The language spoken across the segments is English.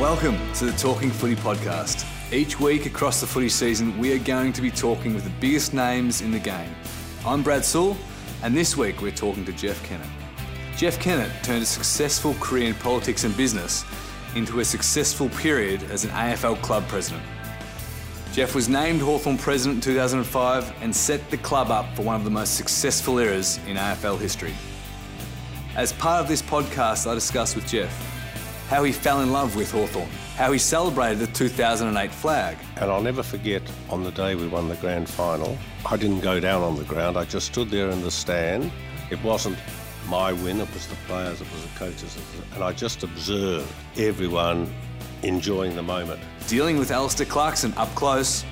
Welcome to the Talking Footy podcast. Each week across the footy season, we are going to be talking with the biggest names in the game. I'm Brad Sewell, and this week we're talking to Jeff Kennett. Jeff Kennett turned a successful career in politics and business into a successful period as an AFL club president. Jeff was named Hawthorn president in 2005 and set the club up for one of the most successful eras in AFL history. As part of this podcast, I discuss with Jeff how he fell in love with Hawthorn, how he celebrated the 2008 flag. And I'll never forget on the day we won the grand final, I didn't go down on the ground, I just stood there in the stand. It wasn't my win, it was the players, it was the coaches, and I just observed everyone enjoying the moment. Dealing with Alastair Clarkson up close,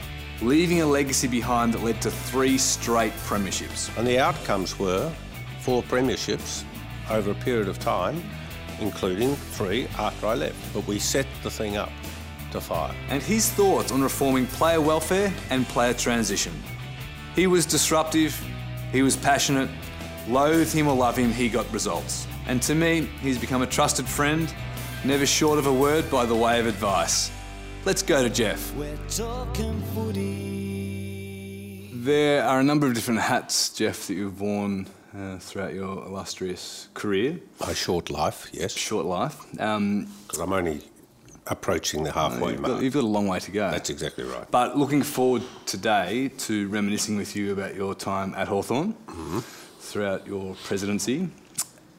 leaving a legacy behind that led to three straight premierships. And the outcomes were four premierships over a period of time including three after I left. But we set the thing up to fire. And his thoughts on reforming player welfare and player transition. He was disruptive, he was passionate, loathe him or love him, he got results. And to me, he's become a trusted friend, never short of a word by the way of advice. Let's go to Jeff. There are a number of different hats, Jeff, that you've worn uh, throughout your illustrious career. My short life, yes. Short life. Um, because I'm only approaching the halfway you've mark. Got, you've got a long way to go. That's exactly right. But looking forward today to reminiscing with you about your time at Hawthorn mm-hmm. throughout your presidency.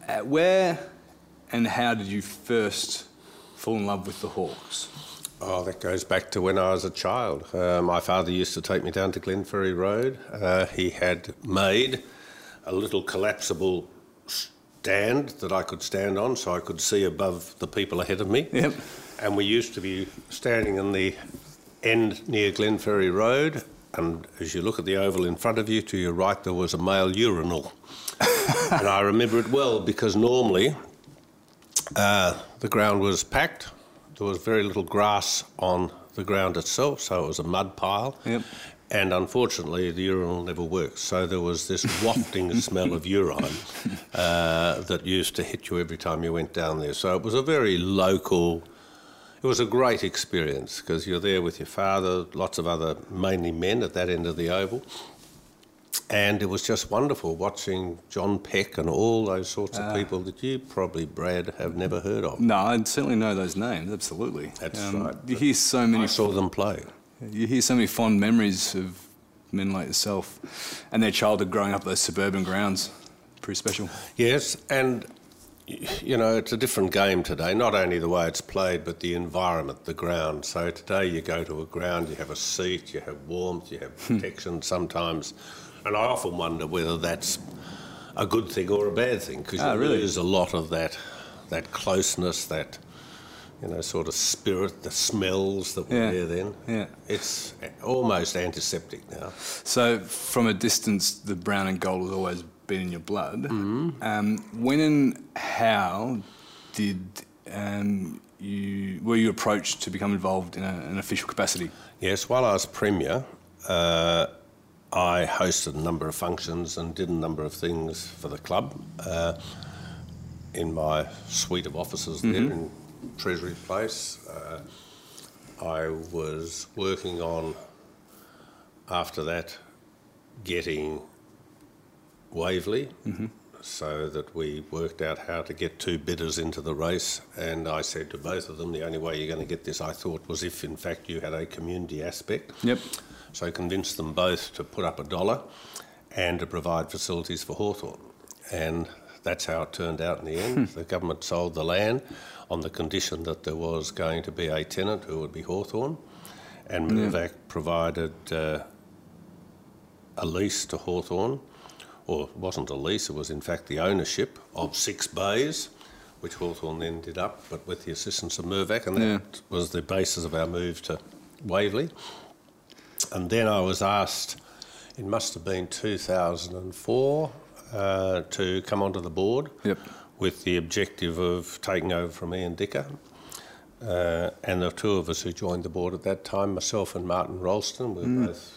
Uh, where and how did you first fall in love with the Hawks? Oh, that goes back to when I was a child. Uh, my father used to take me down to Glenferrie Road. Uh, he had made a little collapsible stand that I could stand on so I could see above the people ahead of me. Yep. And we used to be standing in the end near Glenferrie Road, and as you look at the oval in front of you, to your right there was a male urinal. and I remember it well because normally uh, the ground was packed. There was very little grass on the ground itself, so it was a mud pile. Yep. And unfortunately, the urinal never worked. So there was this wafting smell of urine uh, that used to hit you every time you went down there. So it was a very local, it was a great experience because you're there with your father, lots of other, mainly men at that end of the oval. And it was just wonderful watching John Peck and all those sorts of uh, people that you probably, Brad, have never heard of. No, I certainly know those names, absolutely. That's um, right. You hear so many. I saw them play. You hear so many fond memories of men like yourself and their childhood growing up those suburban grounds. Pretty special. Yes, and you know, it's a different game today, not only the way it's played, but the environment, the ground. So today you go to a ground, you have a seat, you have warmth, you have hmm. protection sometimes. And I often wonder whether that's a good thing or a bad thing, because oh, you really? lose a lot of that, that closeness, that you know, sort of spirit, the smells that were yeah. there then. Yeah. It's almost antiseptic now. So, from a distance, the brown and gold has always been in your blood. Mm-hmm. Um, when and how did um, you were you approached to become involved in a, an official capacity? Yes, while I was premier, uh, I hosted a number of functions and did a number of things for the club. Uh, in my suite of offices mm-hmm. there in Treasury Place. Uh, I was working on, after that, getting Waverley mm-hmm. so that we worked out how to get two bidders into the race. And I said to both of them, the only way you're going to get this, I thought, was if in fact you had a community aspect. Yep. So I convinced them both to put up a dollar and to provide facilities for Hawthorn. And that's how it turned out in the end. Hmm. the government sold the land on the condition that there was going to be a tenant who would be Hawthorn, and Mirvac provided uh, a lease to Hawthorn, or it wasn't a lease, it was in fact the ownership of six bays, which Hawthorn then did up, but with the assistance of Mirvac, and yeah. that was the basis of our move to Waverley. And then I was asked, it must have been 2004, uh, to come onto the board. Yep with the objective of taking over from Ian Dicker. Uh, and the two of us who joined the board at that time, myself and Martin Ralston, we were mm. both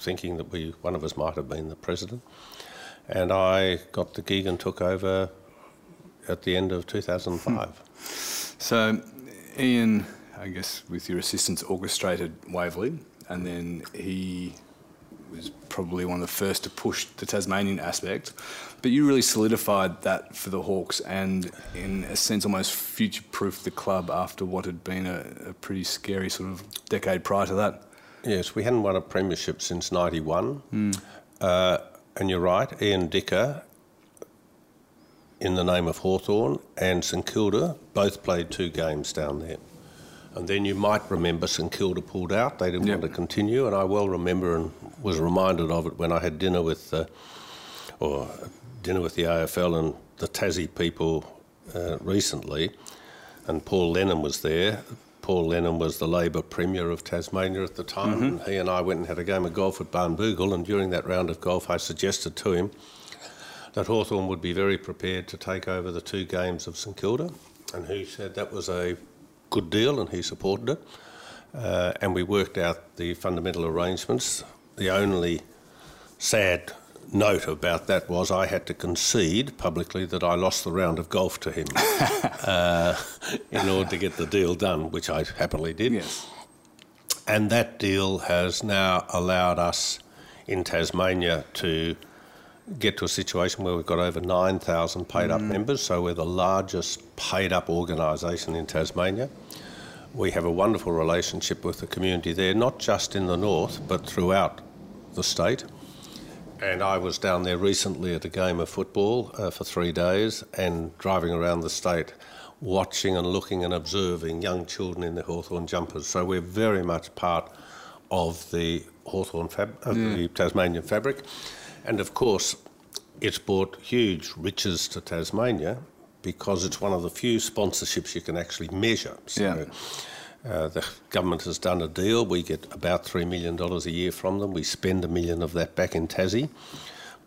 thinking that we one of us might have been the president. And I got the gig and took over at the end of 2005. So, Ian, I guess, with your assistance, orchestrated Waverley, and then he was probably one of the first to push the Tasmanian aspect. But you really solidified that for the Hawks and, in a sense, almost future proofed the club after what had been a, a, pretty scary sort of decade prior to that. Yes, we hadn't won a premiership since 91. Mm. Uh, and you're right, Ian Dicker, in the name of Hawthorn and St Kilda, both played two games down there. And then you might remember St Kilda pulled out. They didn't yep. want to continue, and I well remember and was reminded of it when I had dinner with, uh, or dinner with the AFL and the Tassie people uh, recently, and Paul Lennon was there. Paul Lennon was the Labor Premier of Tasmania at the time, mm-hmm. and he and I went and had a game of golf at Barnbougle, and during that round of golf, I suggested to him that Hawthorn would be very prepared to take over the two games of St Kilda, and he said that was a good deal and he supported it. Uh, and we worked out the fundamental arrangements. The only sad note about that was I had to concede publicly that I lost the round of golf to him uh, in order to get the deal done, which I happily did. Yes. And that deal has now allowed us in Tasmania to get to a situation where we've got over 9,000 paid up mm. members, so we're the largest paid up organisation in Tasmania. We have a wonderful relationship with the community there, not just in the north, but throughout the state. And I was down there recently at a game of football uh, for three days and driving around the state, watching and looking and observing young children in their Hawthorn jumpers. So we're very much part of the Hawthorn fab- of the Tasmanian fabric. And of course, it's brought huge riches to Tasmania because it's one of the few sponsorships you can actually measure. So, yeah. Uh, the government has done a deal. We get about $3 million a year from them. We spend a million of that back in Tassie.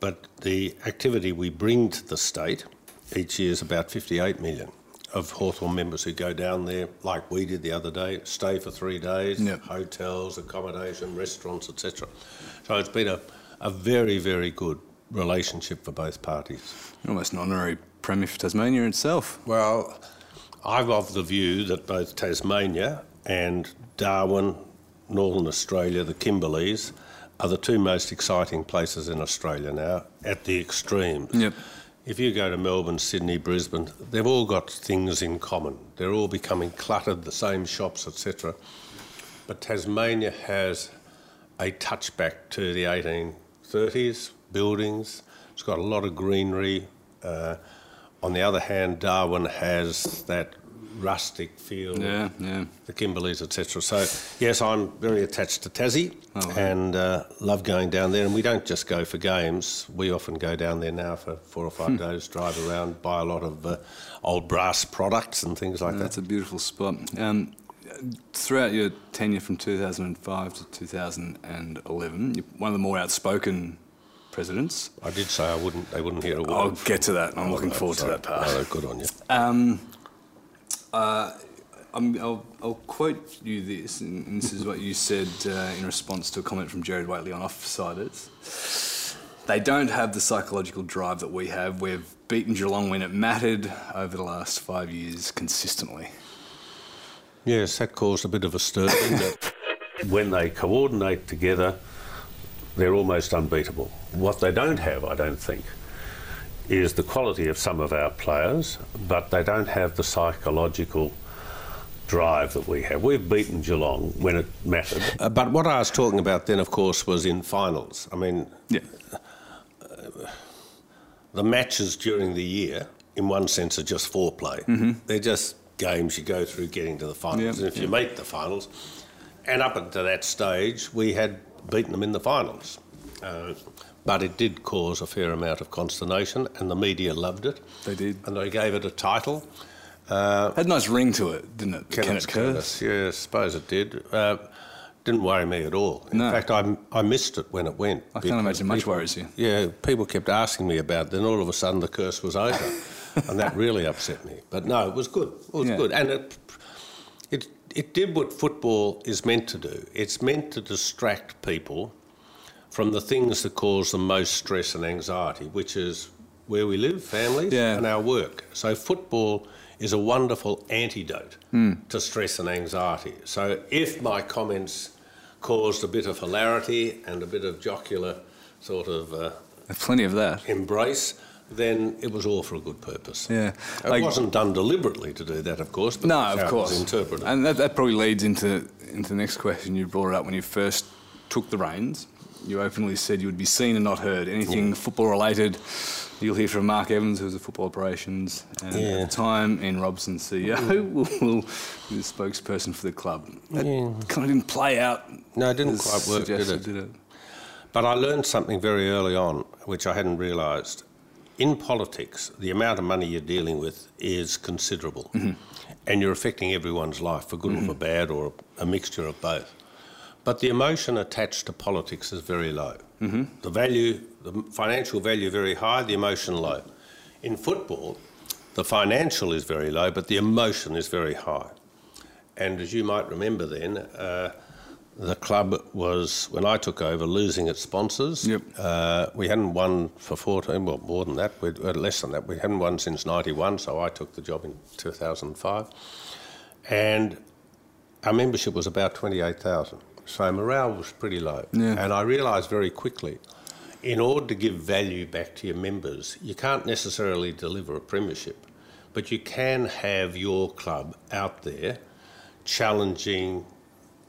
But the activity we bring to the state each year is about 58 million of Hawthorn members who go down there, like we did the other day, stay for three days, yep. hotels, accommodation, restaurants, etc. So it's been a, a very, very good relationship for both parties. Almost an honorary Premier for Tasmania itself. Well, I'm of the view that both Tasmania and Darwin, Northern Australia, the Kimberleys, are the two most exciting places in Australia now at the extremes. Yep. If you go to Melbourne, Sydney, Brisbane, they've all got things in common. They're all becoming cluttered, the same shops, etc. But Tasmania has a touchback to the 1830s, buildings. It's got a lot of greenery. Uh, on the other hand, Darwin has that rustic feel. Yeah, yeah. The Kimberleys, etc. So yes, I'm very attached to Tassie oh, and uh, love going down there. And we don't just go for games. We often go down there now for four or five hmm. days, drive around, buy a lot of uh, old brass products and things like yeah, that. That's a beautiful spot. Um, throughout your tenure from 2005 to 2011, you're one of the more outspoken presidents. I did say I wouldn't. They wouldn't hear a word. I'll get to that. I'm oh, looking no, forward sorry. to that part. No, good on you. Um, uh, i will I'll quote you this, and this is what you said uh, in response to a comment from Gerard Whateley on Offsiders. They don't have the psychological drive that we have. We've beaten Geelong when it mattered over the last five years consistently. Yes, that caused a bit of a stir. when they coordinate together, they're almost unbeatable. What they don't have, I don't think, is the quality of some of our players, but they don't have the psychological drive that we have. We've beaten Geelong when it mattered. Uh, but what I was talking about then, of course, was in finals. I mean, yeah. uh, the matches during the year, in one sense, are just foreplay. Mm-hmm. They're just games you go through getting to the finals. and if you make the finals, and up until that stage, we had beaten them in the finals. Uh, but it did cause a fair amount of consternation, and the media loved it. They did. And they gave it a title. Uh, Had a nice ring to it, didn't it? Kenneth, Kennett Curse. Yeah, I suppose it did. Uh, didn't worry me at all. In no. fact, I, I missed it when it went. I can't imagine much worries you. Yeah, people kept asking me about it, then all of a sudden the curse was over. and that really upset me. But no, it was good. It was yeah. good. And it, it, it did what football is meant to do. It's meant to distract people from the things that cause the most stress and anxiety, which is where we live, families, yeah. and our work. So football is a wonderful antidote mm. to stress and anxiety. So if my comments caused a bit of hilarity and a bit of jocular sort of uh, plenty of that embrace, then it was all for a good purpose. Yeah, it like, wasn't done deliberately to do that, of course. But no, of course. interpreted, and that, that probably leads into into the next question you brought up when you first took the reins. You openly said you would be seen and not heard. Anything yeah. football related, you'll hear from Mark Evans, who was the football operations uh, and yeah. at the time, Ian Robson, CEO, mm. who the spokesperson for the club. That yeah. kind of didn't play out. No, it didn't quite work, did it? did it? But I learned something very early on, which I hadn't realised. In politics, the amount of money you're dealing with is considerable, mm-hmm. and you're affecting everyone's life, for good mm-hmm. or for bad, or a mixture of both. But the emotion attached to politics is very low. Mm-hmm. The value, the financial value, very high. The emotion low. In football, the financial is very low, but the emotion is very high. And as you might remember, then uh, the club was when I took over losing its sponsors. Yep. Uh, we hadn't won for 14, well more than that, we uh, less than that. We hadn't won since '91, so I took the job in 2005, and our membership was about 28,000 so morale was pretty low. Yeah. And I realised very quickly, in order to give value back to your members, you can't necessarily deliver a premiership, but you can have your club out there challenging,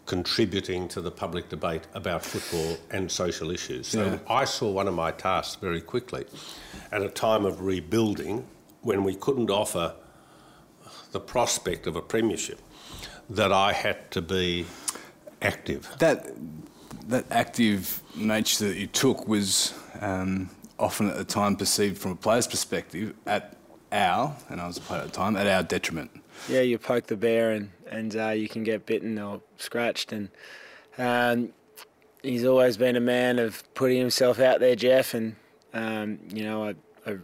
contributing to the public debate about football and social issues. So yeah. I saw one of my tasks very quickly at a time of rebuilding when we couldn't offer the prospect of a premiership that I had to be active. That that active nature that you took was um, often at the time perceived from a player's perspective at our, and I was a player at the time, at our detriment. Yeah, you poke the bear and and uh, you can get bitten or scratched, and um, he's always been a man of putting himself out there, Jeff, and um, you know I, I,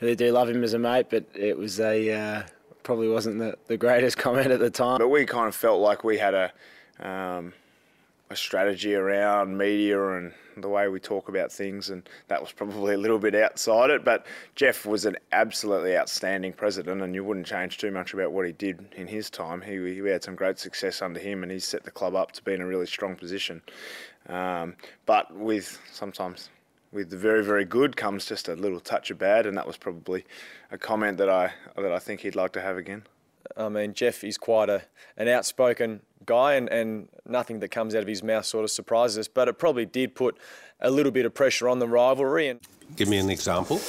really do love him as a mate, but it was a uh, probably wasn't the, the greatest comment at the time. But we kind of felt like we had a um, a strategy around media and the way we talk about things, and that was probably a little bit outside it. But Jeff was an absolutely outstanding president, and you wouldn't change too much about what he did in his time. He, he had some great success under him, and he set the club up to be in a really strong position. Um, but with sometimes with the very very good comes just a little touch of bad, and that was probably a comment that I that I think he'd like to have again. I mean, Jeff is quite a, an outspoken guy, and, and nothing that comes out of his mouth sort of surprises us. But it probably did put a little bit of pressure on the rivalry. And give me an example.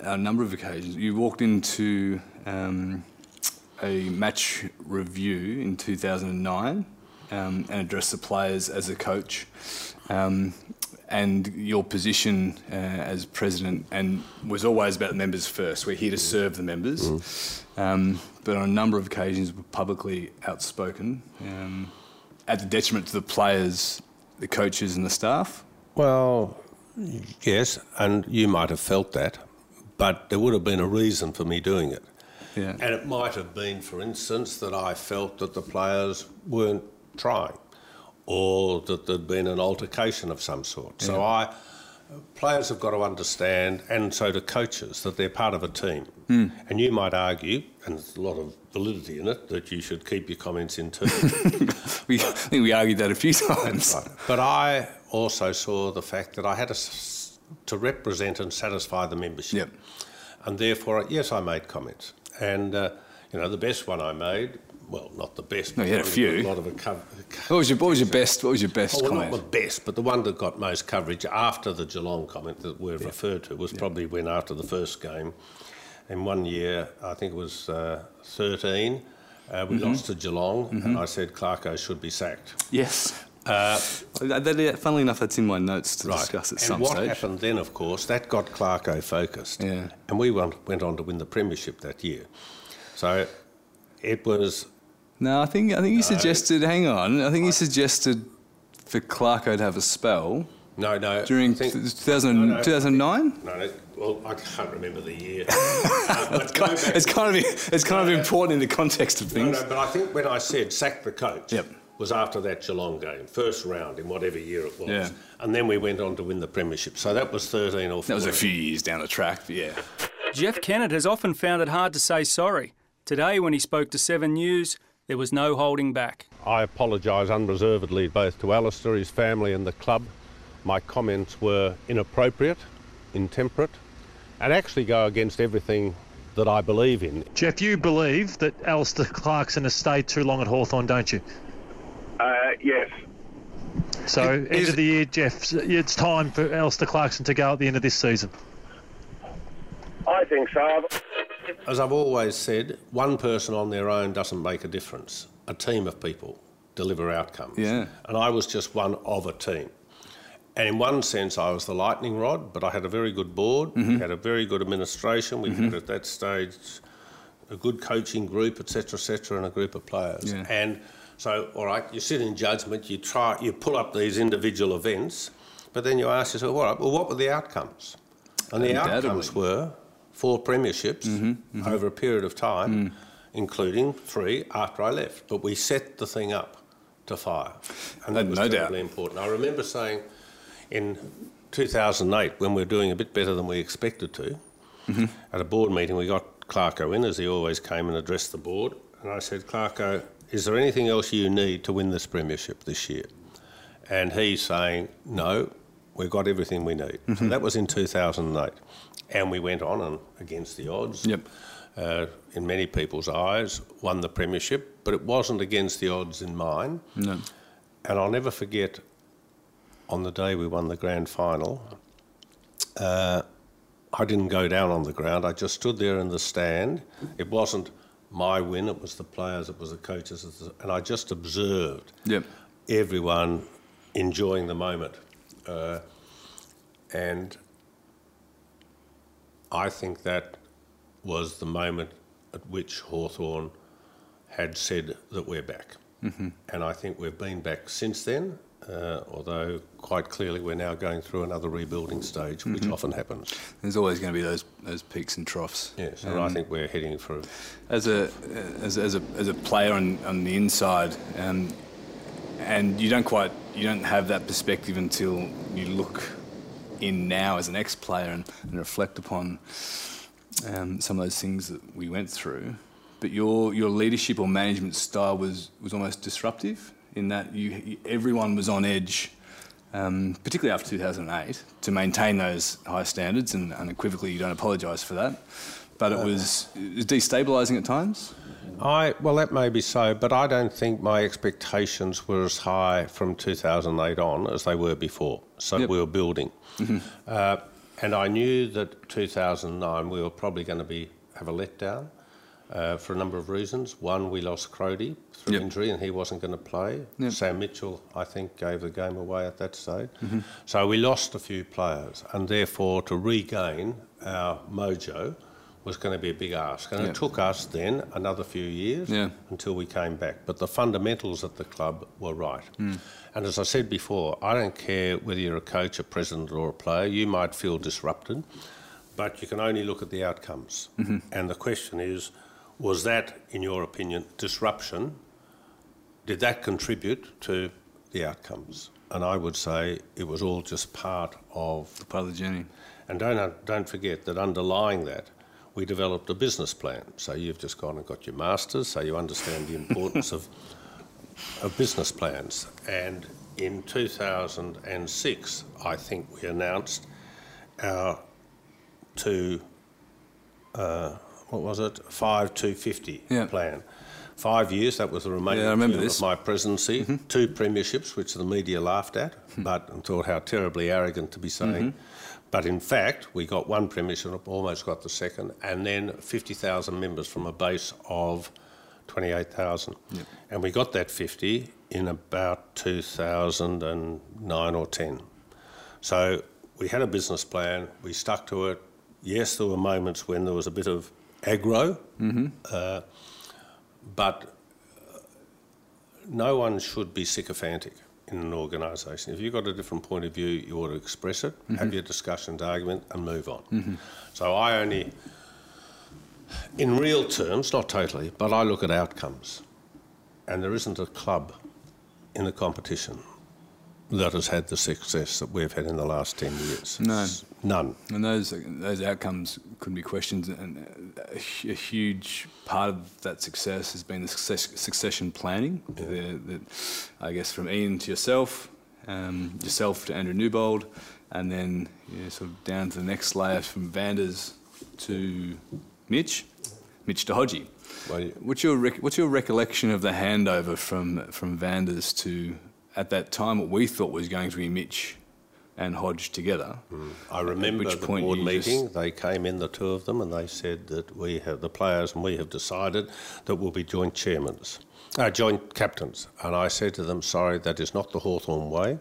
A number of occasions. You walked into um, a match review in 2009 um, and addressed the players as a coach. Um, and your position uh, as president and was always about the members first. We're here to serve the members, mm. um, but on a number of occasions were publicly outspoken um, at the detriment to the players, the coaches, and the staff. Well, yes, and you might have felt that, but there would have been a reason for me doing it. Yeah. And it might have been, for instance, that I felt that the players weren't trying or that there'd been an altercation of some sort. Yeah. So I, players have got to understand, and so do coaches, that they're part of a team. Mm. And you might argue, and there's a lot of validity in it, that you should keep your comments internal. we, I think we argued that a few times. Right. But I also saw the fact that I had to, to represent and satisfy the membership. Yep. And therefore, yes, I made comments. And, uh, you know, the best one I made well, not the best. No, you had a few. A lot of a cover. What was your What was your best? What was your best oh, well, comment? Not the best, but the one that got most coverage after the Geelong comment that we've yeah. referred to was yeah. probably when after the first game, in one year, I think it was uh, 13. Uh, we mm-hmm. lost to Geelong, mm-hmm. and I said Clarko should be sacked. Yes. Uh, that, funnily enough, that's in my notes to right. discuss at and some what stage. what happened then, of course, that got Clarko focused. Yeah. And we went, went on to win the Premiership that year. So it was no, I think I think he suggested. Hang on, I think you suggested for Clarko to have a spell. No, no. During think, 2000, no, no, 2009? No, no, well, I can't remember the year. uh, it's, kind, it's, kind, of it's kind of important in the context of things. No, no, but I think when I said sack the coach, yep. was after that Geelong game, first round in whatever year it was, yeah. and then we went on to win the premiership. So that was 13 or 14. That was a few years down the track, yeah. Jeff Kennett has often found it hard to say sorry. Today, when he spoke to Seven News, there was no holding back. I apologise unreservedly both to Alastair, his family, and the club. My comments were inappropriate, intemperate, and actually go against everything that I believe in. Jeff, you believe that Alastair Clarkson has stayed too long at Hawthorn, don't you? Uh, yes. So, end of the year, Jeff, it's time for Alastair Clarkson to go at the end of this season. I think so. As I've always said, one person on their own doesn't make a difference. A team of people deliver outcomes. Yeah. And I was just one of a team. And in one sense, I was the lightning rod, but I had a very good board. Mm-hmm. We had a very good administration. We had at that stage a good coaching group, etc., etc., and a group of players. Yeah. And so, all right, you sit in judgment. You try, you pull up these individual events, but then you ask yourself, all right, well, what were the outcomes? And the outcomes were four premierships Mm-hmm, over a period of time, Mm. including three after I left. But we set the thing up to fire, and that Uh, was no doubt. important. I remember saying in 2008, when we were doing a bit better than we expected to, Mm-hmm. at a board meeting, we got Clarko in, as he always came and addressed the board, and I said, Clarko, is there anything else you need to win this premiership this year? And he's saying, no, we've got everything we need. Mm-hmm. So that was in 2008. And we went on and against the odds. Yep. Uh, in many people's eyes, won the premiership, but it wasn't against the odds in mine. No. And I'll never forget on the day we won the grand final, uh, I didn't go down on the ground. I just stood there in the stand. It wasn't my win, it was the players, it was the coaches, and I just observed Yep. everyone enjoying the moment. Uh, and I think that was the moment at which Hawthorn had said that we're back. Mm-hmm. And I think we've been back since then, uh, although quite clearly we're now going through another rebuilding stage, which often happens. There's always going to be those those peaks and troughs. Yes, and I Um, think we're heading for as a as, a- as a as a player on, on the inside, um, and you don't quite you don't have that perspective until you look in now as an ex-player and, and reflect upon um, some of those things that we went through. But your your leadership or management style was was almost disruptive in that you, you everyone was on edge. Um, particularly after 2008, to maintain those high standards, and unequivocally, you don't apologise for that. But it was, it was destabilising at times. I well, that may be so, but I don't think my expectations were as high from 2008 on as they were before. So Yep. we were building, uh, and I knew that 2009 we were probably going to be have a letdown uh, for a number of reasons. One, we lost Crody through Yep. injury, and he wasn't going to play. Yep. Sam Mitchell, I think, gave the game away at that stage. So we lost a few players, and therefore to regain our mojo was going to be a big ask. And Yep. it took us then another few years Yeah. until we came back. But the fundamentals at the club were right. Hmm. And as I said before, I don't care whether you're a coach, a president, or a player, you might feel disrupted, but you can only look at the outcomes. Mm-hmm. And the question is was that, in your opinion, disruption? Did that contribute to the outcomes? And I would say it was all just part of Part of the journey. and don't, don't forget that underlying that, we developed a business plan. So you've just gone and got your master's, so you understand the importance of, of business plans. And in 2006, I think we announced our two, uh, what was it, five 250 Yeah. plan. Five years, that was the remaining Yeah, I remember term this. Mm-hmm. of my presidency. Two premierships, which the media laughed at, Hmm. but and thought how terribly arrogant to be saying. Mm-hmm. But in fact, we got one premiership, almost got the second, and then 50,000 members from a base of 28,000. And we got that 50 in about 2009 or 10. So we had a business plan, we stuck to it. Yes, there were moments when there was a bit of aggro, uh, but no one should be sycophantic in an organisation. If you've got a different point of view, you ought to express it, mm-hmm. have your discussions, argument, and move on. So I only, in real terms, not totally, but I look at outcomes. And there isn't a club in the competition that has had the success that we've had in the last 10 years. No. None. And those those outcomes couldn't be questioned. And a, a huge part of that success has been the success, succession planning. The, the, I guess from Ian to yourself, um, yourself to Andrew Newbold, and then you know, sort of down to the next layer from Vanders to Mitch, Mitch to Hodgie. What's your rec- what's your recollection of the handover from from Vanders to at that time what we thought was going to be Mitch and Hodge together? I remember the board meeting. just- They came in, the two of them, and they said that we have the players and we have decided that we'll be joint chairmen, uh, joint captains. And I said to them, "Sorry, that is not the Hawthorn way.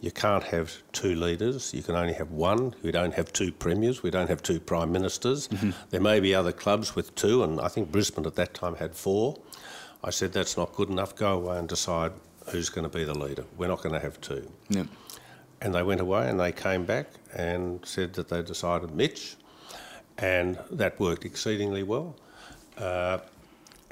You can't have two leaders. You can only have one. We don't have two premiers. We don't have two prime ministers. There may be other clubs with two, and I think Brisbane at that time had four. I said that's not good enough. Go away and decide who's going to be the leader. We're not going to have two. Yeah. And they went away and they came back and said that they decided Mitch, and that worked exceedingly well. Uh,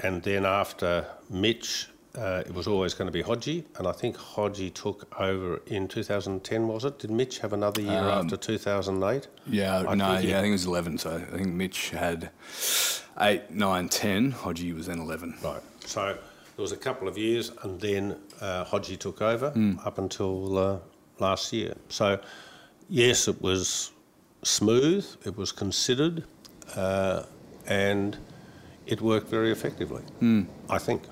and then after Mitch, uh, it was always going to be Hodgie, and I think Hodgie took over in 2010, was it? Did Mitch have another year Um, after 2008? Yeah, I no, think yeah, I think it was 11. So I think Mitch had 8, 9, 10. Hodgie was then 11. Right. So there was a couple of years, and then uh, Hodgie took over up until uh, last year. So, yes, it was smooth, it was considered, uh, and it worked very effectively, I think.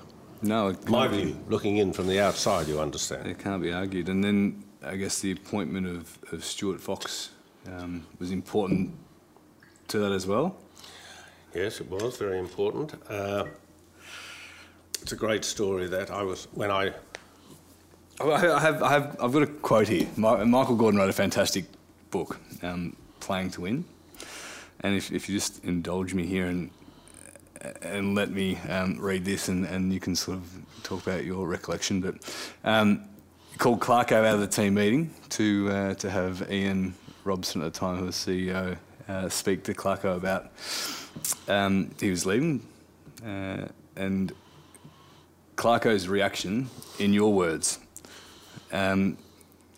No, it My be- view, looking in from the outside, you understand. It can't be argued. And then I guess the appointment of, of Stuart Fox um, was important to that as well. Yes, it was very important. Uh, it's a great story that I was when I I I have, I have, I've got a quote here. Mi- Michael Gordon wrote a fantastic book, um, Playing to Win. And if, if you just indulge me here and and let me um, read this, and, and you can sort of talk about your recollection. But um, called Clarko out of the team meeting to uh, to have Ian Robson at the time, who was CEO, uh, speak to Clarko about um, he was leaving, uh, and Clarko's reaction, in your words, um,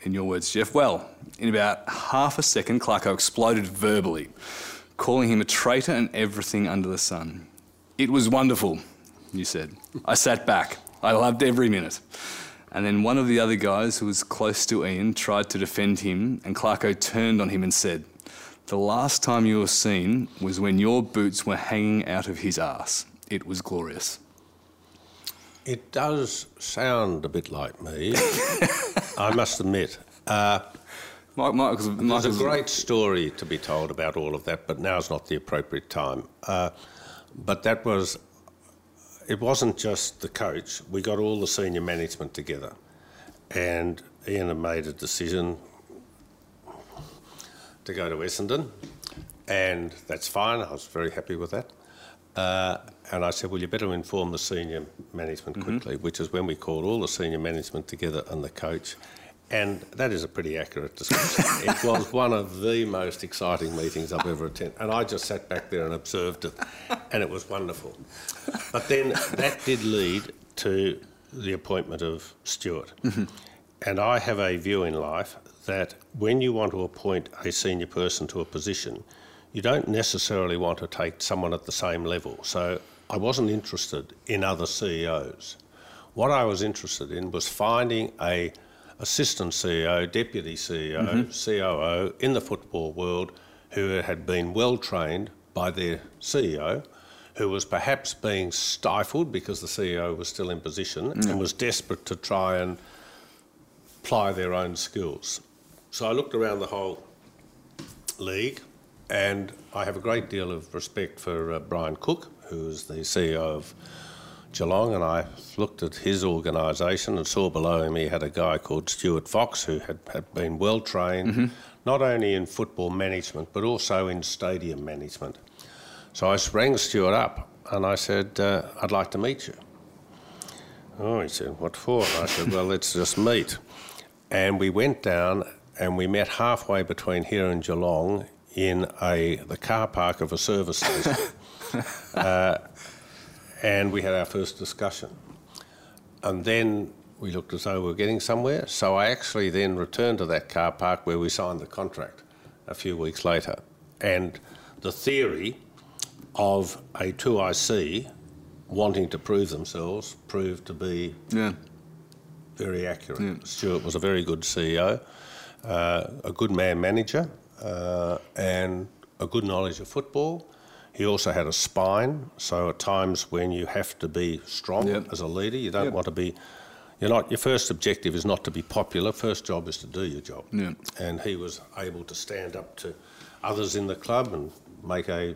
in your words, Jeff. Well, in about half a second, Clarko exploded verbally, calling him a traitor and everything under the sun. It was wonderful, you said. I sat back. I loved every minute. And then one of the other guys who was close to Ian tried to defend him, and Clarko turned on him and said, The last time you were seen was when your boots were hanging out of his ass. It was glorious. It does sound a bit like me, I must admit. Uh, Mike, Michael's, there's Michael's a great story to be told about all of that, but now's not the appropriate time. Uh, but that was, it wasn't just the coach. We got all the senior management together, and Ian had made a decision to go to Essendon, and that's fine. I was very happy with that. Uh, and I said, well, you better inform the senior management mm-hmm. quickly, which is when we called all the senior management together and the coach. And that is a pretty accurate description. it was one of the most exciting meetings I've ever attended. And I just sat back there and observed it, and it was wonderful. But then that did lead to the appointment of Stuart. Mm-hmm. And I have a view in life that when you want to appoint a senior person to a position, you don't necessarily want to take someone at the same level. So I wasn't interested in other CEOs. What I was interested in was finding a assistant CEO, deputy CEO, COO in the football world who had been well trained by their CEO, who was perhaps being stifled because the CEO was still in position and was desperate to try and apply their own skills. So I looked around the whole league, and I have a great deal of respect for uh, Brian Cook, who is the CEO of Geelong, and I looked at his organisation and saw below him he had a guy called Stuart Fox, who had, had been well trained, not only in football management but also in stadium management. So I rang Stuart up and I said, uh, I'd like to meet you. Oh, he said, what for? And I said, well, let's just meet. And we went down and we met halfway between here and Geelong in a the car park of a service station. uh, and we had our first discussion. And then we looked as though we were getting somewhere. So I actually then returned to that car park where we signed the contract a few weeks later. And the theory of a 2IC wanting to prove themselves proved to be Yeah. very accurate. Stuart was a very good CEO, uh, a good man manager, uh, and a good knowledge of football. He also had a spine, so at times when you have to be strong Yep. as a leader, you don't Yep. want to be. You're not. Your first objective is not to be popular. First job is to do your job. Yeah. And he was able to stand up to others in the club and make a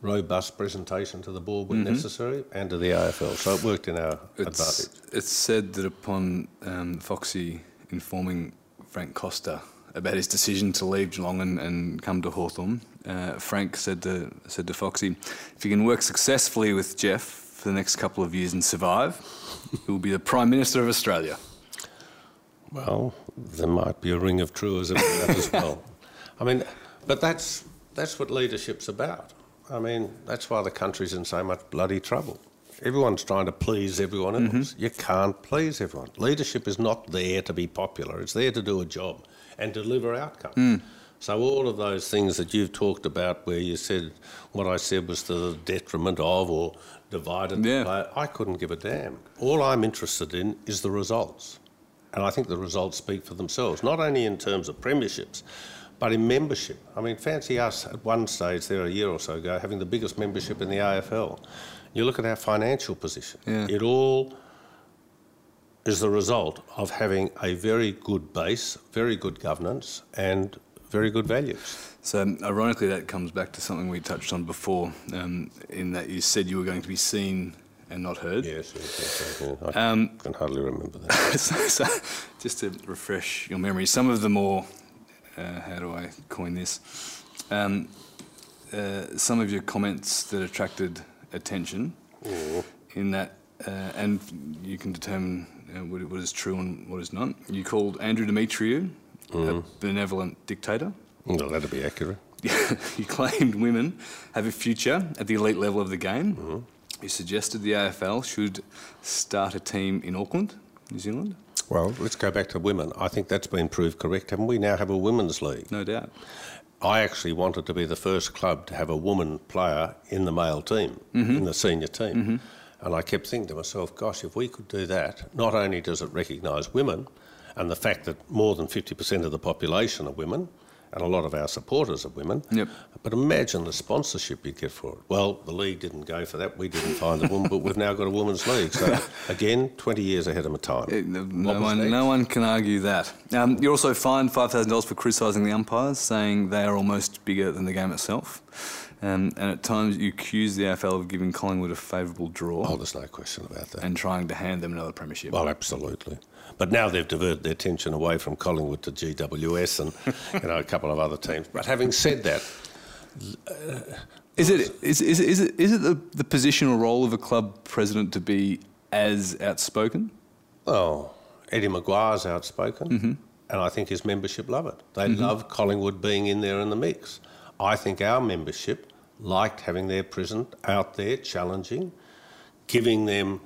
robust presentation to the board when necessary and to the AFL. So it worked in our It's, advantage. it's said that upon um, Foxy informing Frank Costa about his decision to leave Geelong and, and come to Hawthorn, uh, Frank said to said to Foxy, if you can work successfully with Jeff for the next couple of years and survive, he will be the Prime Minister of Australia. Well, there might be a ring of truism in that as well. I mean, but that's that's what leadership's about. I mean, that's why the country's in so much bloody trouble. Everyone's trying to please everyone else. You can't please everyone. Leadership is not there to be popular. It's there to do a job and deliver outcomes. So all of those things that you've talked about, where you said what I said was to the detriment of or divided, Yeah. the player, I couldn't give a damn. All I'm interested in is the results. And I think the results speak for themselves, not only in terms of premierships, but in membership. I mean, fancy us at one stage there a year or so ago having the biggest membership in the AFL. You look at our financial position. Yeah. It all is the result of having a very good base, very good governance, and very good values. So, um, ironically, that comes back to something we touched on before, um, in that you said you were going to be seen and not heard. Yes, yes, yes. yes. I Um, can hardly remember that. so, so, just to refresh your memory, some of the more, uh, how do I coin this? Um, uh, some of your comments that attracted attention, in that, uh, and you can determine uh, what, what is true and what is not. You called Andrew Demetriou a mm. benevolent dictator. Mm, well, that'd be accurate. you claimed women have a future at the elite level of the game. Mm-hmm. You suggested the AFL should start a team in Auckland, New Zealand. Well, let's go back to women. I think that's been proved correct. Haven't we now have a women's league? No doubt. I actually wanted to be the first club to have a woman player in the male team, mm-hmm. in the senior team. Mm-hmm. And I kept thinking to myself, gosh, if we could do that, not only does it recognise women and the fact that more than 50% of the population are women, and a lot of our supporters are women, Yep. but imagine the sponsorship you'd get for it. Well, the league didn't go for that. We didn't find a woman, but we've now got a women's league. So, again, 20 years ahead of my time. Eh, No, no one, no one can argue that. Um, you're also fined $5,000 for criticising the umpires, saying they are almost bigger than the game itself. Um, and at times you accuse the AFL of giving Collingwood a favourable draw Oh, there's no question about that. and trying to hand them another premiership. Well, absolutely. But now they've diverted their attention away from Collingwood to GWS and you know a couple of other teams. But having said that, Is it is, is, is it is it the, the position or role of a club president to be as outspoken? oh, Eddie McGuire's outspoken, Mm-hmm. and I think his membership love it. They love Collingwood being in there in the mix. I think our membership liked having their president out there challenging, giving them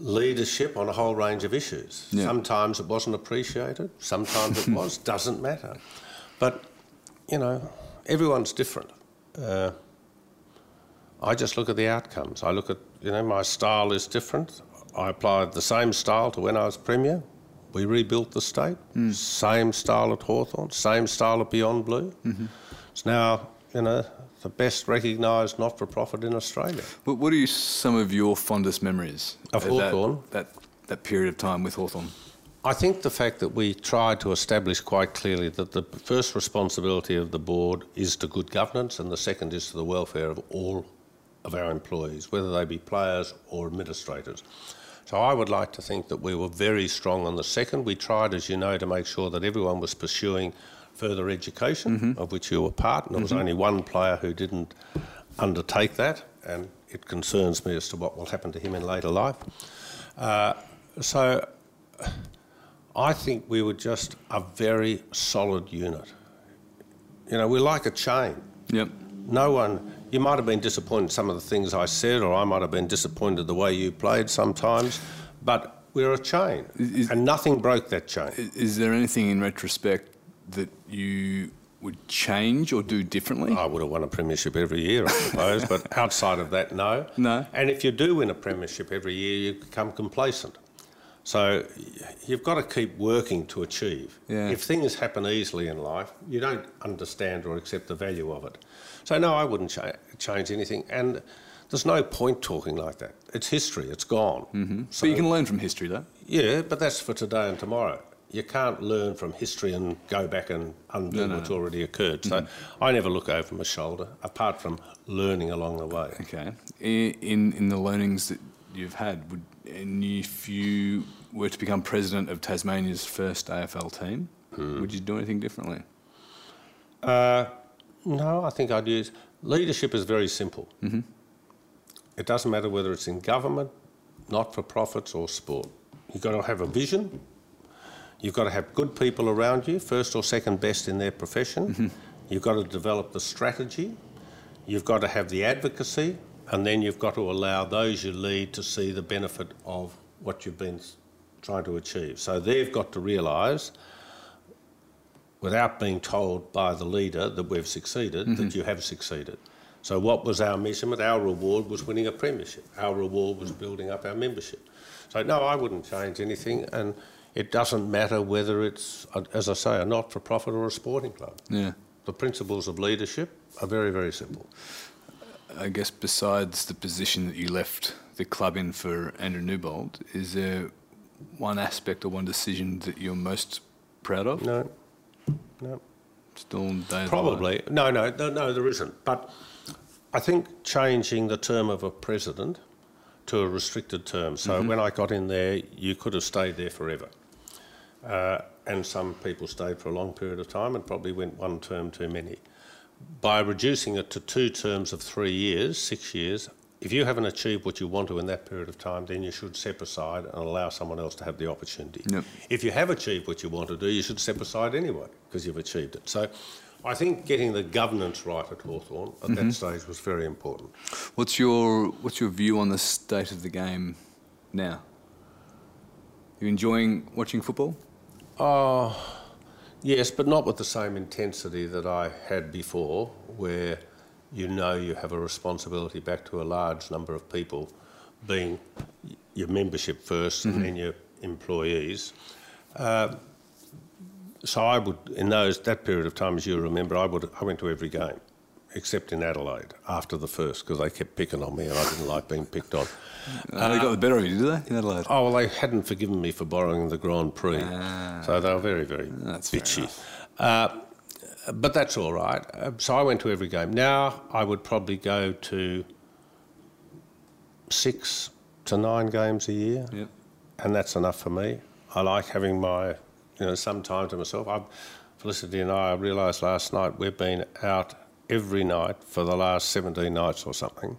leadership on a whole range of issues. Yeah. Sometimes it wasn't appreciated, sometimes it was, doesn't matter. But, you know, everyone's different. Uh, I just look at the outcomes. I look at, you know, my style is different. I applied the same style to when I was Premier. We rebuilt the state. Same style at Hawthorn, same style at Beyond Blue. It's now, you know, the best recognised not for profit in Australia. What, what are you, some of your fondest memories Of that- Hawthorn? That, that period of time with Hawthorn. I think the fact that we tried to establish quite clearly that the first responsibility of the board is to good governance and the second is to the welfare of all of our employees, whether they be players or administrators. So I would like to think that we were very strong on the second. We tried, as you know, to make sure that everyone was pursuing further education, of which you were part, and there was only one player who didn't undertake that, and it concerns me as to what will happen to him in later life. Uh, so I think we were just a very solid unit. You know, we're like a chain. Yep. No one, you might have been disappointed some of the things I said, or I might have been disappointed the way you played sometimes, But we're a chain, Is- and nothing broke that chain. Is there anything in retrospect that you would change or do differently? I would have won a premiership every year, I suppose, but outside of that, no. No. And if you do win a premiership every year, you become complacent. So you've got to keep working to achieve. Yeah. If things happen easily in life, you don't understand or accept the value of it. So no, I wouldn't cha- change anything. And there's no point talking like that. It's history. It's gone. Mm-hmm. So, but you can learn from history, though. yeah, but that's for today and tomorrow. You can't learn from history and go back and undo No, no, what's no. already occurred. So I never look over my shoulder, apart from learning along the way. Okay. In in the learnings that you've had, would and if you were to become president of Tasmania's first AFL team, Hmm. would you do anything differently? Uh, no, I think I'd use leadership is very simple. Mm-hmm. It doesn't matter whether it's in government, not for profits, or sport. You've got to have a vision. You've got to have good people around you, first or second best in their profession. Mm-hmm. You've got to develop the strategy. You've got to have the advocacy, and then you've got to allow those you lead to see the benefit of what you've been trying to achieve. So they've got to realise without being told by the leader that we've succeeded, that mm-hmm. you have succeeded. So, what was our measurement? Our reward was winning a premiership. Our reward was building up our membership. So, no, I wouldn't change anything, and it doesn't matter whether it's, as I say, a not for profit or a sporting club. Yeah. The principles of leadership are very, very simple. I guess besides the position that you left the club in for Andrew Newbold, is there one aspect or one decision that you're most proud of? No, no. Still? Probably. No, no, no, no, there isn't. But I think changing the term of a president to a restricted term. So mm-hmm. when I got in there, you could have stayed there forever. Uh, and some people stayed for a long period of time and probably went one term too many. By reducing it to two terms of three years, six years, if you haven't achieved what you want to in that period of time, then you should step aside and allow someone else to have the opportunity. Yep. If you have achieved what you want to do, you should step aside anyway because you've achieved it. So I think getting the governance right at Hawthorn at that stage was very important. What's your What's your view on the state of the game now? You enjoying watching football? Oh, yes, but not with the same intensity that I had before, where you know you have a responsibility back to a large number of people, being your membership 1st and then your employees. Uh, so I would, in those that period of time, as you remember, I would I went to every game, except in Adelaide after the first because they kept picking on me and I didn't like being picked on. Uh, they got the better of you, did they? In Adelaide? Oh well, they hadn't forgiven me for borrowing the Grand Prix, Ah. so they were very, very That's bitchy. Uh, but that's all right. Uh, so I went to every game. Now I would probably go to six to nine games a year, Yep. and that's enough for me. I like having my, you know, some time to myself. I, Felicity and I, I realised last night we've been out every night for the last 17 nights or something.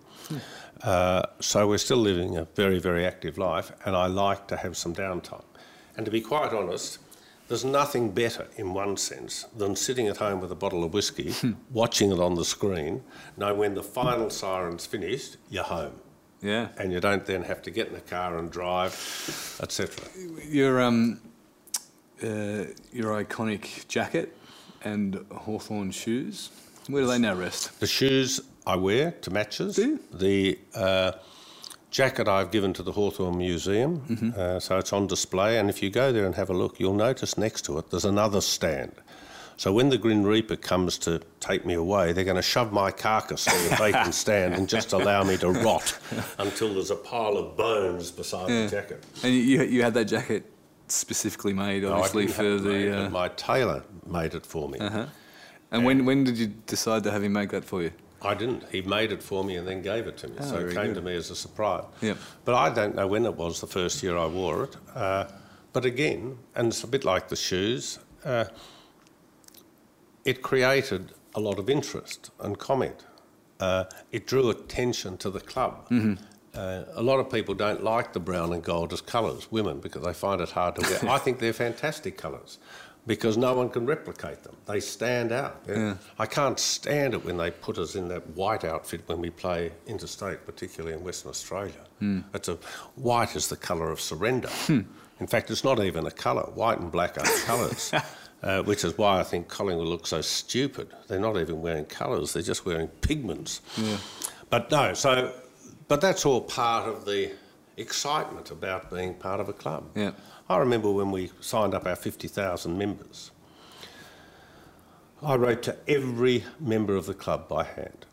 Uh, so we're still living a very, very active life, and I like to have some downtime. And to be quite honest, there's nothing better in one sense than sitting at home with a bottle of whiskey, watching it on the screen, knowing when the final siren's finished, you're home. Yeah. And you don't then have to get in the car and drive, etc. Your um, uh, your iconic jacket and Hawthorn shoes. Where do they now rest? The shoes I wear to matches. The uh, jacket I've given to the Hawthorn Museum, Mm-hmm. uh, so it's on display. And if you go there and have a look, you'll notice next to it there's another stand. So when the Grim Reaper comes to take me away, they're going to shove my carcass on the vacant stand and just allow me to rot until there's a pile of bones beside the jacket. And you, you had that jacket specifically made, No, obviously didn't for made, the. but Uh, my tailor made it for me. uh-huh. And when when did you decide to have him make that for you? I didn't. He made it for me and then gave it to me. Oh, so it came good. to me as a surprise. Yep. But I don't know when it was the first year I wore it. Uh, but again, and it's a bit like the shoes, uh, it created a lot of interest and comment. Uh, it drew attention to the club. Mm-hmm. Uh, a lot of people don't like the brown and gold as colours, women, because they find it hard to wear. I think they're fantastic colours. Because no one can replicate them. They stand out. Yeah. I can't stand it when they put us in that white outfit when we play interstate, particularly in Western Australia. It's a white is the colour of surrender. In fact, it's not even a colour. White and black are colours, uh, which is why I think Collingwood looks so stupid. They're not even wearing colours; they're just wearing pigments. But no, so but that's all part of the excitement about being part of a club. Yeah. I remember when we signed up our 50,000 members, I wrote to every member of the club by hand.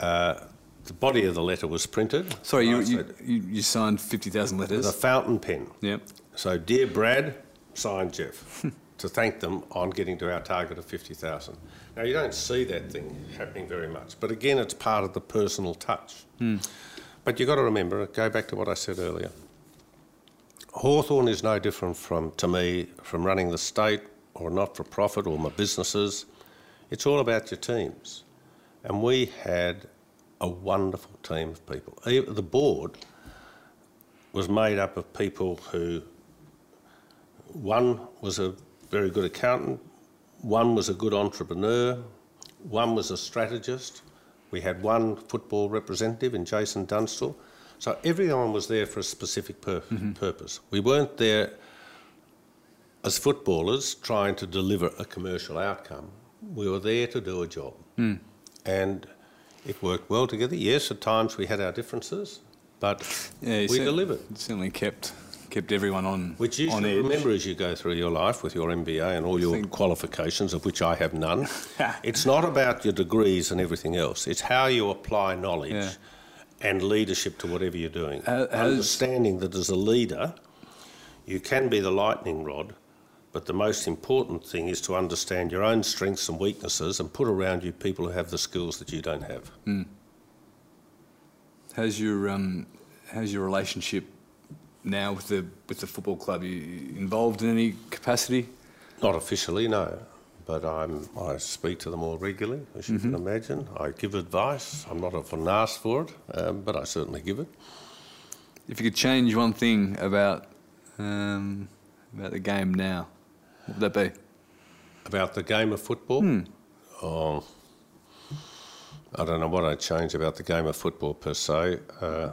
Uh, the body of the letter was printed. Sorry, you, you, said, you, you signed 50,000 letters? The fountain pen. Yep. So, dear Brad, signed Jeff, to thank them on getting to our target of 50,000. Now, you don't see that thing happening very much, but again, it's part of the personal touch. But you've got to remember, go back to what I said earlier. Hawthorn is no different from, to me, from running the state or not for profit or my businesses. It's all about your teams. And we had a wonderful team of people. The board was made up of people who one was a very good accountant, one was a good entrepreneur, one was a strategist. We had one football representative in Jason Dunstall. So everyone was there for a specific pur- mm-hmm. purpose. We weren't there as footballers trying to deliver a commercial outcome. We were there to do a job. Mm. And it worked well together. Yes, at times we had our differences, but Yeah, we cer- delivered. Certainly kept kept everyone on Which you on should remember as you go through your life with your MBA and all your qualifications, of which I have none. it's not about your degrees and everything else. It's how you apply knowledge Yeah. And leadership to whatever you're doing. Understanding that as a leader, you can be the lightning rod, but the most important thing is to understand your own strengths and weaknesses and put around you people who have the skills that you don't have. How's your um, how's your relationship now with the with the football club? You you involved in any capacity? Not officially, no. But I'm, I speak to them all regularly, as you can imagine. I give advice. I'm not often asked for it, um, but I certainly give it. If you could change one thing about um, about the game now, what would that be? About the game of football? Oh, I don't know what I'd change about the game of football per se. Uh,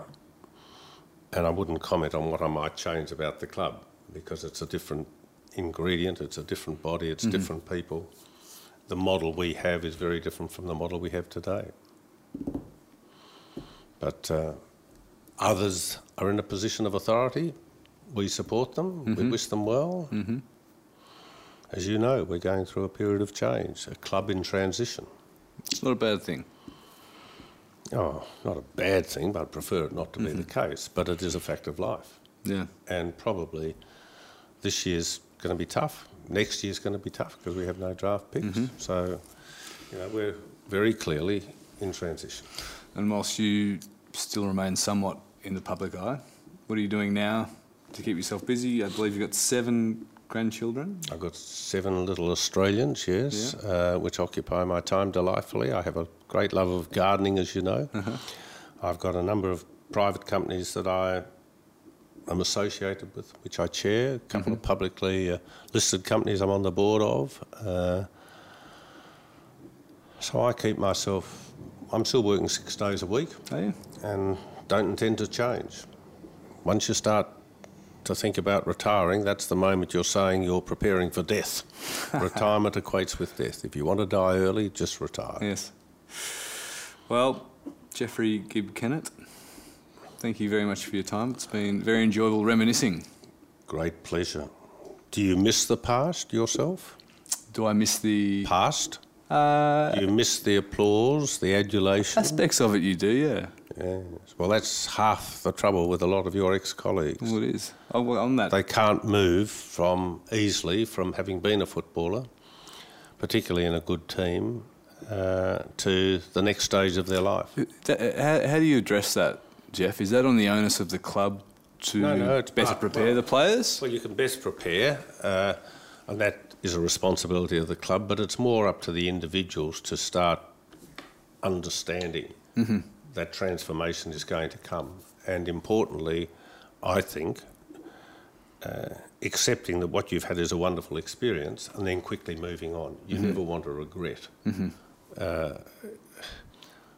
and I wouldn't comment on what I might change about the club because it's a different ingredient, it's a different body, it's mm-hmm. different people. The model we have is very different from the model we have today. But uh, others are in a position of authority. We support them, we mm-hmm. wish them well. Mm-hmm. As you know, we're going through a period of change, a club in transition. It's not a bad thing. Oh, not a bad thing, but I'd prefer it not to be the case. But it is a fact of life. Yeah. And probably this year's going to be tough. Next year's going to be tough because we have no draft picks. So, you know, we're very clearly in transition. And whilst you still remain somewhat in the public eye, what are you doing now to keep yourself busy? I believe you've got seven grandchildren. I've got seven little Australians, yes, uh, which occupy my time delightfully. I have a great love of gardening, as you know. I've got a number of private companies that I am associated with, which I chair, a couple of publicly uh, listed companies I'm on the board of. Uh, so I keep myself, I'm still working six days a week and don't intend to change. Once you start to think about retiring, that's the moment you're saying you're preparing for death. Retirement equates with death. If you want to die early, just retire. Yes. Well, Jeffrey Gibb Kennett, thank you very much for your time. It's been very enjoyable reminiscing. Great pleasure. Do you miss the past yourself? Do I miss the Past? uh, Do you miss the applause, the adulation? aspects of it? You do, yeah. Yes. Well, that's half the trouble with a lot of your ex-colleagues. Well, it is. Oh, well, on that, They can't move from easily from having been a footballer, particularly in a good team, uh, to the next stage of their life. How, how do you address that, Jeff? Is that on the onus of the club to No, no, better part- prepare well- the players? Well, you can best prepare, uh, and that is a responsibility of the club, but it's more up to the individuals to start understanding that transformation is going to come. And importantly, I think uh, accepting that what you've had is a wonderful experience and then quickly moving on. You never want to regret. Uh,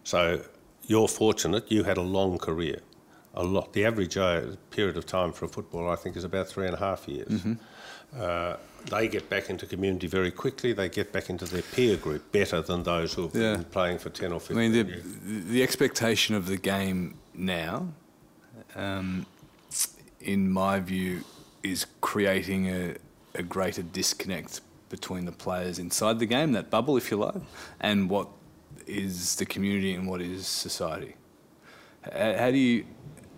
so you're fortunate. You had a long career. A lot. The average uh, period of time for a footballer, I think, is about three and a half years. Uh, they get back into community very quickly. They get back into their peer group better than those who have Yeah. been playing for ten or fifteen. I mean, the, years. the expectation of the game now, um, in my view, is creating a, a greater disconnect between the players inside the game, that bubble, if you like, and what is the community and what is society. How, do you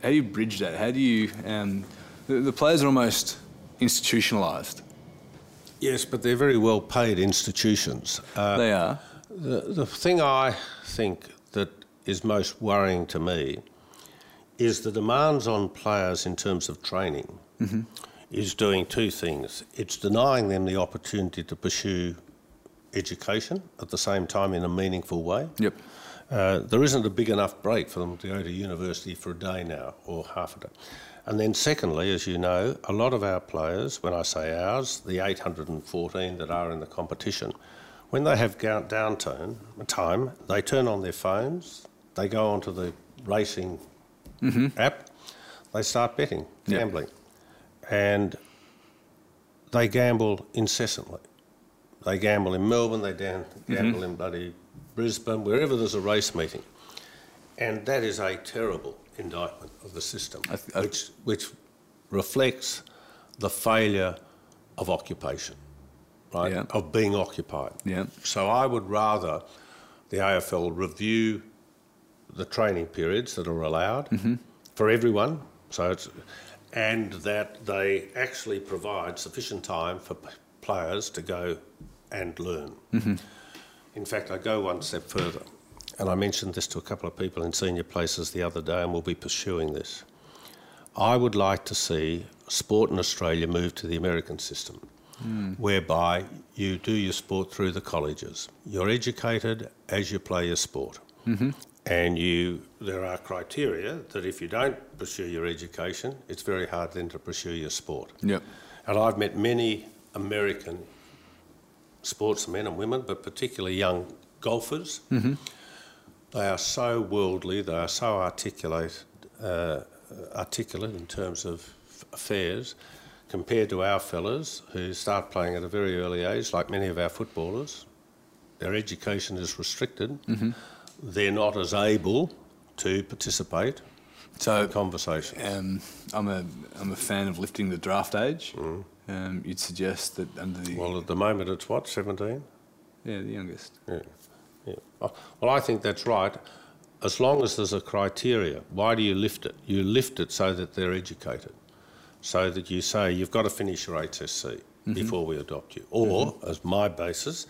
how do you bridge that? How do you um, the, the players are almost institutionalized. Yes, but they're very well paid institutions. Uh, they are. The, the thing I think that is most worrying to me is the demands on players in terms of training is doing two things. It's denying them the opportunity to pursue education at the same time in a meaningful way. Yep. Uh, there isn't a big enough break for them to go to university for a day now or half a day. And then, secondly, as you know, a lot of our players, when I say ours, the 814 that are in the competition, when they have downturn time, they turn on their phones, they go onto the racing app, they start betting, Yep. gambling, and they gamble incessantly. They gamble in Melbourne, they dan- gamble in mm-hmm. bloody Brisbane, wherever there's a race meeting. And that is a terrible indictment of the system, I th- I- which, which reflects the failure of occupation, right? Yeah. Of being occupied. Yeah. So I would rather the AFL review the training periods that are allowed mm-hmm. for everyone. So it's, and that they actually provide sufficient time for p- players to go and learn. Mm-hmm. In fact, I go one step further, and I mentioned this to a couple of people in senior places the other day, and we'll be pursuing this. I would like to see sport in Australia move to the American system, mm. whereby you do your sport through the colleges. You're educated as you play your sport. Mm-hmm. And you, there are criteria that if you don't pursue your education, it's very hard then to pursue your sport. Yep. And I've met many American sportsmen and women, but particularly young golfers. They are so worldly, they are so articulate, uh, articulate in terms of affairs, compared to our fellas who start playing at a very early age, like many of our footballers. Their education is restricted. They're not as able to participate So in conversation. Um, I'm a I'm a fan of lifting the draft age. Um, you'd suggest that under the Well, at the moment it's what, 17? yeah the youngest. Yeah. yeah. Oh, Well, I think that's right. As long as there's a criteria, why do you lift it? You lift it so that they're educated, so that you say you've got to finish your HSC before we adopt you. Or, as my basis,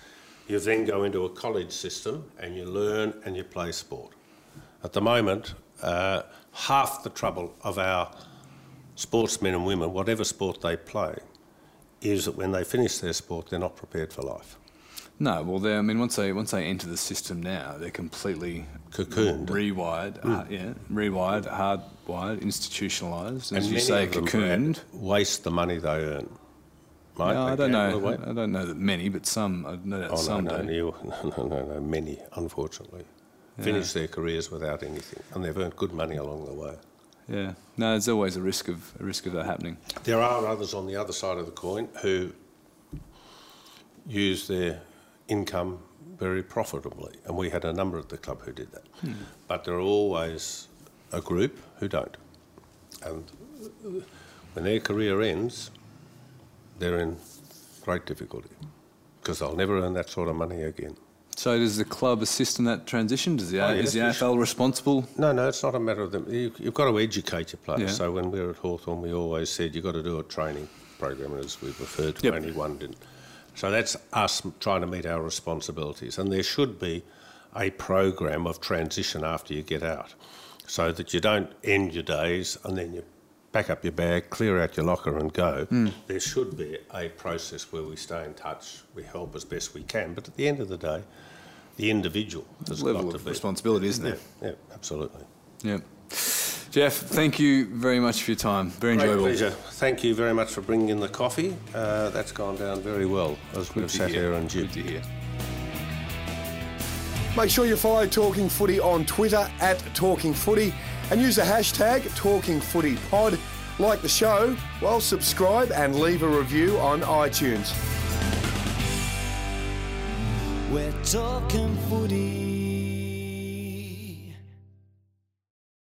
you then go into a college system and you learn and you play sport. At the moment, uh, half the trouble of our sportsmen and women, whatever sport they play, is that when they finish their sport, they're not prepared for life. No, well, they I mean once they once they enter the system now, they're completely Cocooned. rewired. Uh, yeah, rewired, hardwired, institutionalised. As you say, cocooned. Waste the money they earn. No, They I don't know. I don't know that many, but some. I know that Oh, some no, do. you, no, no, no, no, many, unfortunately. Finish their careers without anything, and they've earned good money along the way. Yeah. No, there's always a risk of a risk of that happening. There are others on the other side of the coin who use their income very profitably, and we had a number at the club who did that. Hmm. But there are always a group who don't. And when their career ends, they're in great difficulty because they'll never earn that sort of money again. So does the club assist in that transition? Does the Oh, is the we AFL responsible? No, no, it's not a matter of them. You, you've got to educate your players. Yeah. So when we were at Hawthorn, we always said you've got to do a training program, and as we've referred to, Yep. only one didn't. So that's us trying to meet our responsibilities, and there should be a program of transition after you get out, so that you don't end your days and then you pack up your bag, clear out your locker, and go. Hmm. There should be a process where we stay in touch, we help as best we can, but at the end of the day, the individual has level got to of be responsibility, isn't yeah, there? yeah, absolutely. Yeah. Jeff, thank you very much for your time. Very Great enjoyable. pleasure. Thank you very much for bringing in the coffee. Uh, that's gone down very well as we've sat hear. here and Good jibbed. to hear. Make sure you follow Talking Footy on Twitter at Talking Footy and use the hashtag Talking Footy Pod. Like the show, well, subscribe and leave a review on iTunes. We're talking footy.